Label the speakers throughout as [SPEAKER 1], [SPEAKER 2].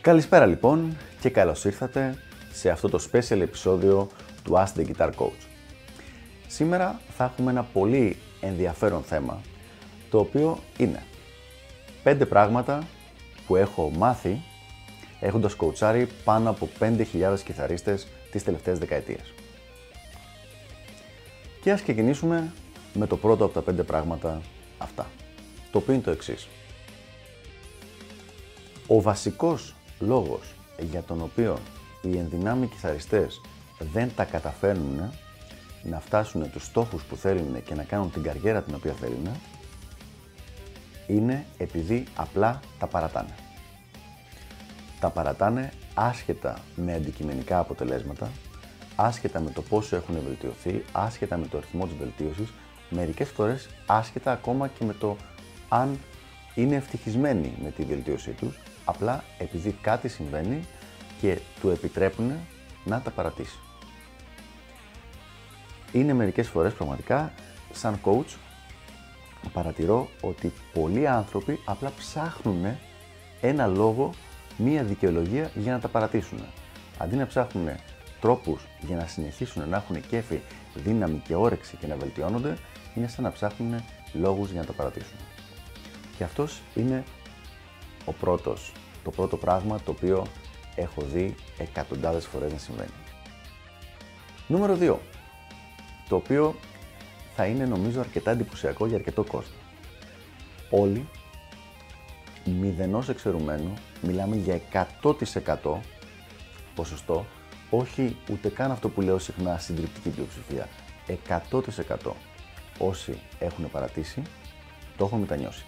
[SPEAKER 1] Καλησπέρα λοιπόν και καλώς ήρθατε σε αυτό το special επεισόδιο του Ask the Guitar Coach. Σήμερα θα έχουμε ένα πολύ ενδιαφέρον θέμα, το οποίο είναι 5 πράγματα που έχω μάθει έχοντας κοουτσάρει πάνω από 5.000 κιθαρίστες τις τελευταίες δεκαετίες. Και ας ξεκινήσουμε με το πρώτο από τα 5 πράγματα αυτά, το οποίο είναι το εξής. Ο βασικός λόγος για τον οποίο οι ενδυνάμοι κιθαριστές δεν τα καταφέρνουν να φτάσουν τους στόχους που θέλουν και να κάνουν την καριέρα την οποία θέλουν είναι επειδή απλά τα παρατάνε. Τα παρατάνε άσχετα με αντικειμενικά αποτελέσματα, άσχετα με το πόσο έχουν βελτιωθεί, άσχετα με το αριθμό της βελτίωσης, μερικές φορές άσχετα ακόμα και με το αν είναι ευτυχισμένοι με τη βελτίωσή τους, απλά επειδή κάτι συμβαίνει και του επιτρέπουν να τα παρατήσει. Είναι μερικές φορές πραγματικά σαν coach παρατηρώ ότι πολλοί άνθρωποι απλά ψάχνουν ένα λόγο, μία δικαιολογία για να τα παρατήσουν. Αντί να ψάχνουν τρόπους για να συνεχίσουν να έχουν κέφι, δύναμη και όρεξη και να βελτιώνονται, είναι σαν να ψάχνουν λόγους για να τα παρατήσουν. Και αυτός είναι ο πρώτος, το πρώτο πράγμα το οποίο έχω δει εκατοντάδες φορές να συμβαίνει. Νούμερο 2. Το οποίο θα είναι νομίζω αρκετά εντυπωσιακό για αρκετό κόσμο. Όλοι, μηδενός εξαιρουμένου, μιλάμε για 100% ποσοστό, όχι ούτε καν αυτό που λέω συχνά συντριπτική πλειοψηφία. 100% όσοι έχουν παρατήσει, το έχουν μετανιώσει.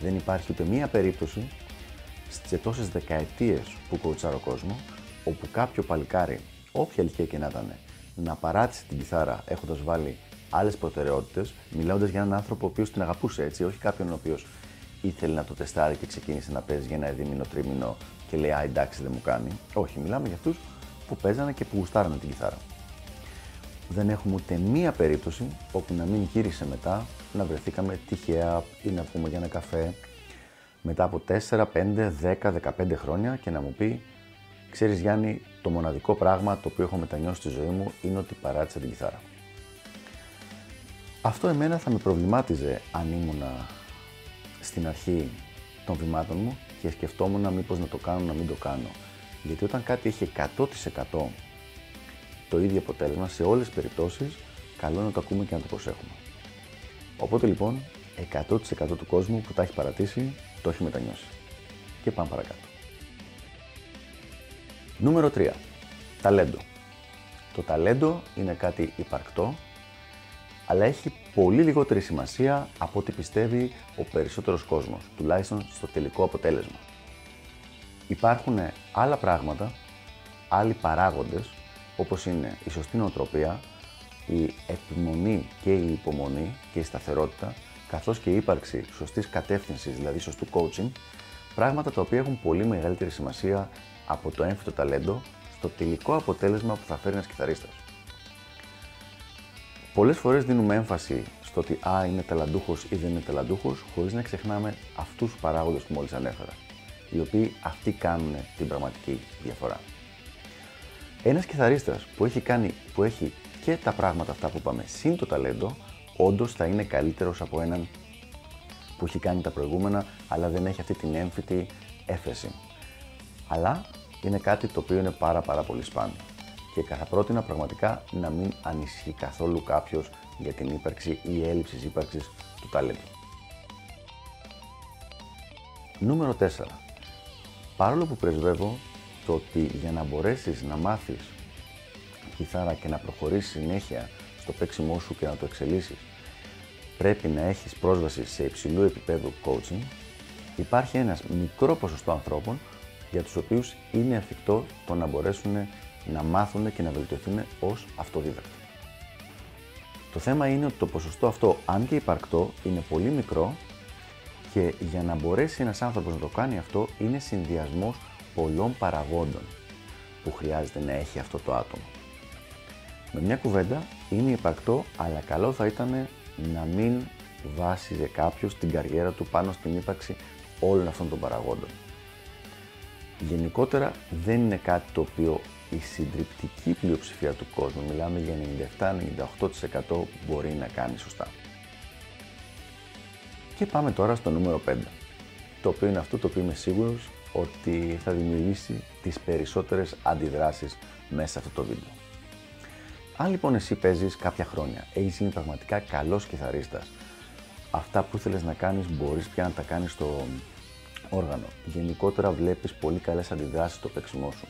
[SPEAKER 1] Δεν υπάρχει ούτε μία περίπτωση στις τόσες δεκαετίες που κοουτσάρω κόσμο, όπου κάποιο παλικάρι, όποια ηλικία και να ήταν, να παράτησε την κιθάρα έχοντας βάλει άλλες προτεραιότητες, μιλώντας για έναν άνθρωπο ο οποίος την αγαπούσε έτσι, όχι κάποιον ο οποίος ήθελε να το τεστάρει και ξεκίνησε να παίζει για ένα δίμηνο, τρίμηνο και λέει Α, εντάξει, δεν μου κάνει. Όχι, μιλάμε για αυτούς που παίζανε και που γουστάρανε την κιθάρα. Δεν έχουμε ούτε μία περίπτωση όπου να μην γύρισε μετά να βρεθήκαμε τυχαία ή να βγούμε για ένα καφέ μετά από 4, 5, 10, 15 χρόνια και να μου πει Ξέρεις Γιάννη, το μοναδικό πράγμα το οποίο έχω μετανιώσει στη ζωή μου είναι ότι παράτησα την κιθάρα. Αυτό εμένα θα με προβλημάτιζε αν ήμουν στην αρχή των βημάτων μου και σκεφτόμουν μήπως να το κάνω, να μην το κάνω. Γιατί όταν κάτι έχει 100% το ίδιο αποτέλεσμα σε όλες τις περιπτώσεις, καλό είναι να το ακούμε και να το προσέχουμε. Οπότε λοιπόν, 100% του κόσμου που τα έχει παρατήσει, το έχει μετανιώσει. Και πάμε παρακάτω. Νούμερο 3. Ταλέντο. Το ταλέντο είναι κάτι υπαρκτό, αλλά έχει πολύ λιγότερη σημασία από ό,τι πιστεύει ο περισσότερος κόσμος, τουλάχιστον στο τελικό αποτέλεσμα. Υπάρχουν άλλα πράγματα, άλλοι παράγοντες, όπως είναι η σωστή νοοτροπία, η επιμονή και η υπομονή και η σταθερότητα, καθώς και η ύπαρξη σωστής κατεύθυνσης, δηλαδή σωστού coaching, πράγματα τα οποία έχουν πολύ μεγαλύτερη σημασία από το έμφυτο ταλέντο στο τελικό αποτέλεσμα που θα φέρει ένας κιθαρίστας. Πολλές φορές δίνουμε έμφαση στο ότι Α είναι ταλαντούχος ή δεν είναι ταλαντούχος, χωρίς να ξεχνάμε αυτούς τους παράγοντες που μόλις ανέφερα, οι οποίοι αυτοί κάνουν την πραγματική διαφορά. Ένας κιθαρίστας που έχει, κάνει, που έχει και τα πράγματα αυτά που είπαμε συν το ταλέντο, όντως θα είναι καλύτερος από έναν που έχει κάνει τα προηγούμενα, αλλά δεν έχει αυτή την έμφυτη έφεση. Αλλά είναι κάτι το οποίο είναι πάρα πάρα πολύ σπάνιο και θα πρότεινα πραγματικά να μην ανησυχεί καθόλου κάποιος για την ύπαρξη ή έλλειψη ύπαρξης του ταλέντου. Νούμερο 4. Παρόλο που πρεσβεύω το ότι για να μπορέσεις να μάθεις κιθάρα και να προχωρήσεις συνέχεια στο παίξιμό σου και να το εξελίσσεις, πρέπει να έχεις πρόσβαση σε υψηλού επίπεδου coaching, υπάρχει ένας μικρό ποσοστό ανθρώπων για τους οποίους είναι εφικτό το να μπορέσουν να μάθουν και να βελτιωθούν ως αυτοδίδακτοι. Το θέμα είναι ότι το ποσοστό αυτό, αν και υπαρκτό, είναι πολύ μικρό και για να μπορέσει ένας άνθρωπος να το κάνει αυτό, είναι συνδυασμός πολλών παραγόντων που χρειάζεται να έχει αυτό το άτομο. Με μια κουβέντα είναι υπαρκτό, αλλά καλό θα ήταν να μην βάσιζε κάποιος την καριέρα του πάνω στην ύπαρξη όλων αυτών των παραγόντων. Γενικότερα δεν είναι κάτι το οποίο η συντριπτική πλειοψηφία του κόσμου, μιλάμε για 97-98% μπορεί να κάνει σωστά. Και πάμε τώρα στο νούμερο 5, το οποίο είναι αυτό το οποίο είμαι σίγουρος ότι θα δημιουργήσει τις περισσότερες αντιδράσεις μέσα σε αυτό το βίντεο. Αν λοιπόν εσύ παίζεις κάποια χρόνια, έχεις γίνει πραγματικά καλός κιθαρίστας, αυτά που ήθελες να κάνεις μπορείς πια να τα κάνεις στο όργανο. Γενικότερα βλέπεις πολύ καλές αντιδράσεις στο παίξιμό σου.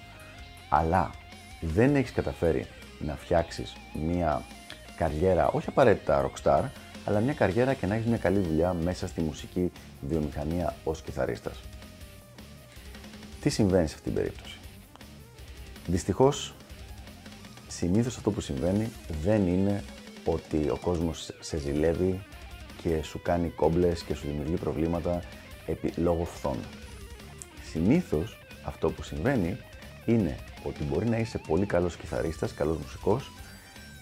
[SPEAKER 1] Αλλά δεν έχεις καταφέρει να φτιάξεις μια καριέρα, όχι απαραίτητα rockstar, αλλά μια καριέρα και να έχεις μια καλή δουλειά μέσα στη μουσική βιομηχανία ως κιθαρίστας. Τι συμβαίνει σε αυτήν την περίπτωση; Δυστυχώς, συνήθως αυτό που συμβαίνει δεν είναι ότι ο κόσμος σε ζηλεύει και σου κάνει κόμπλες και σου δημιουργεί προβλήματα επί, λόγω φθών. Συνήθως αυτό που συμβαίνει είναι ότι μπορεί να είσαι πολύ καλός κιθαρίστας, καλός μουσικός,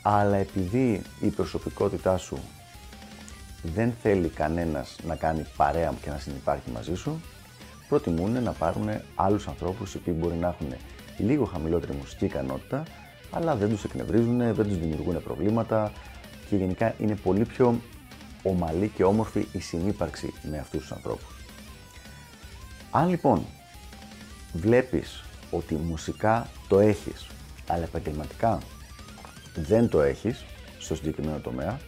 [SPEAKER 1] αλλά επειδή η προσωπικότητά σου δεν θέλει κανένας να κάνει παρέα και να συνεπάρχει μαζί σου, προτιμούν να πάρουν άλλους ανθρώπους οι οποίοι μπορεί να έχουν λίγο χαμηλότερη μουσική ικανότητα, αλλά δεν τους εκνευρίζουν, δεν τους δημιουργούν προβλήματα και γενικά είναι πολύ πιο ομαλή και όμορφη η συνύπαρξη με αυτούς τους ανθρώπους. Αν λοιπόν βλέπεις ότι μουσικά το έχεις, αλλά επαγγελματικά δεν το έχεις στο συγκεκριμένο τομέα,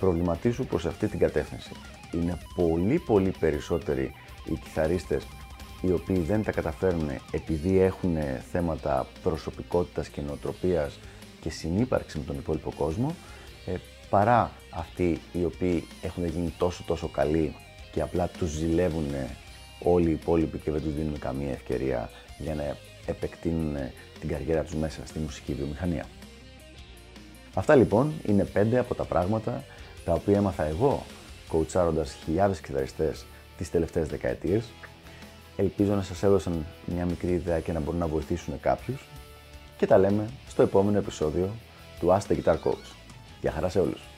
[SPEAKER 1] προβληματίσου προς αυτή την κατεύθυνση. Είναι πολύ πολύ περισσότεροι οι κιθαρίστες οι οποίοι δεν τα καταφέρνουν επειδή έχουν θέματα προσωπικότητας και νοοτροπίας και συνύπαρξης με τον υπόλοιπο κόσμο, ε, παρά αυτοί οι οποίοι έχουν γίνει τόσο τόσο καλοί και απλά τους ζηλεύουν όλοι οι υπόλοιποι και δεν τους δίνουν καμία ευκαιρία για να επεκτείνουν την καριέρα τους μέσα στη μουσική βιομηχανία. Αυτά λοιπόν είναι πέντε από τα πράγματα τα οποία έμαθα εγώ κοουτσάροντας χιλιάδες κιθαριστές τις τελευταίες δεκαετίες. Ελπίζω να σας έδωσαν μια μικρή ιδέα και να μπορούν να βοηθήσουν κάποιους και τα λέμε στο επόμενο επεισόδιο του Ask the Guitar Coach. Γεια χαρά σε όλους!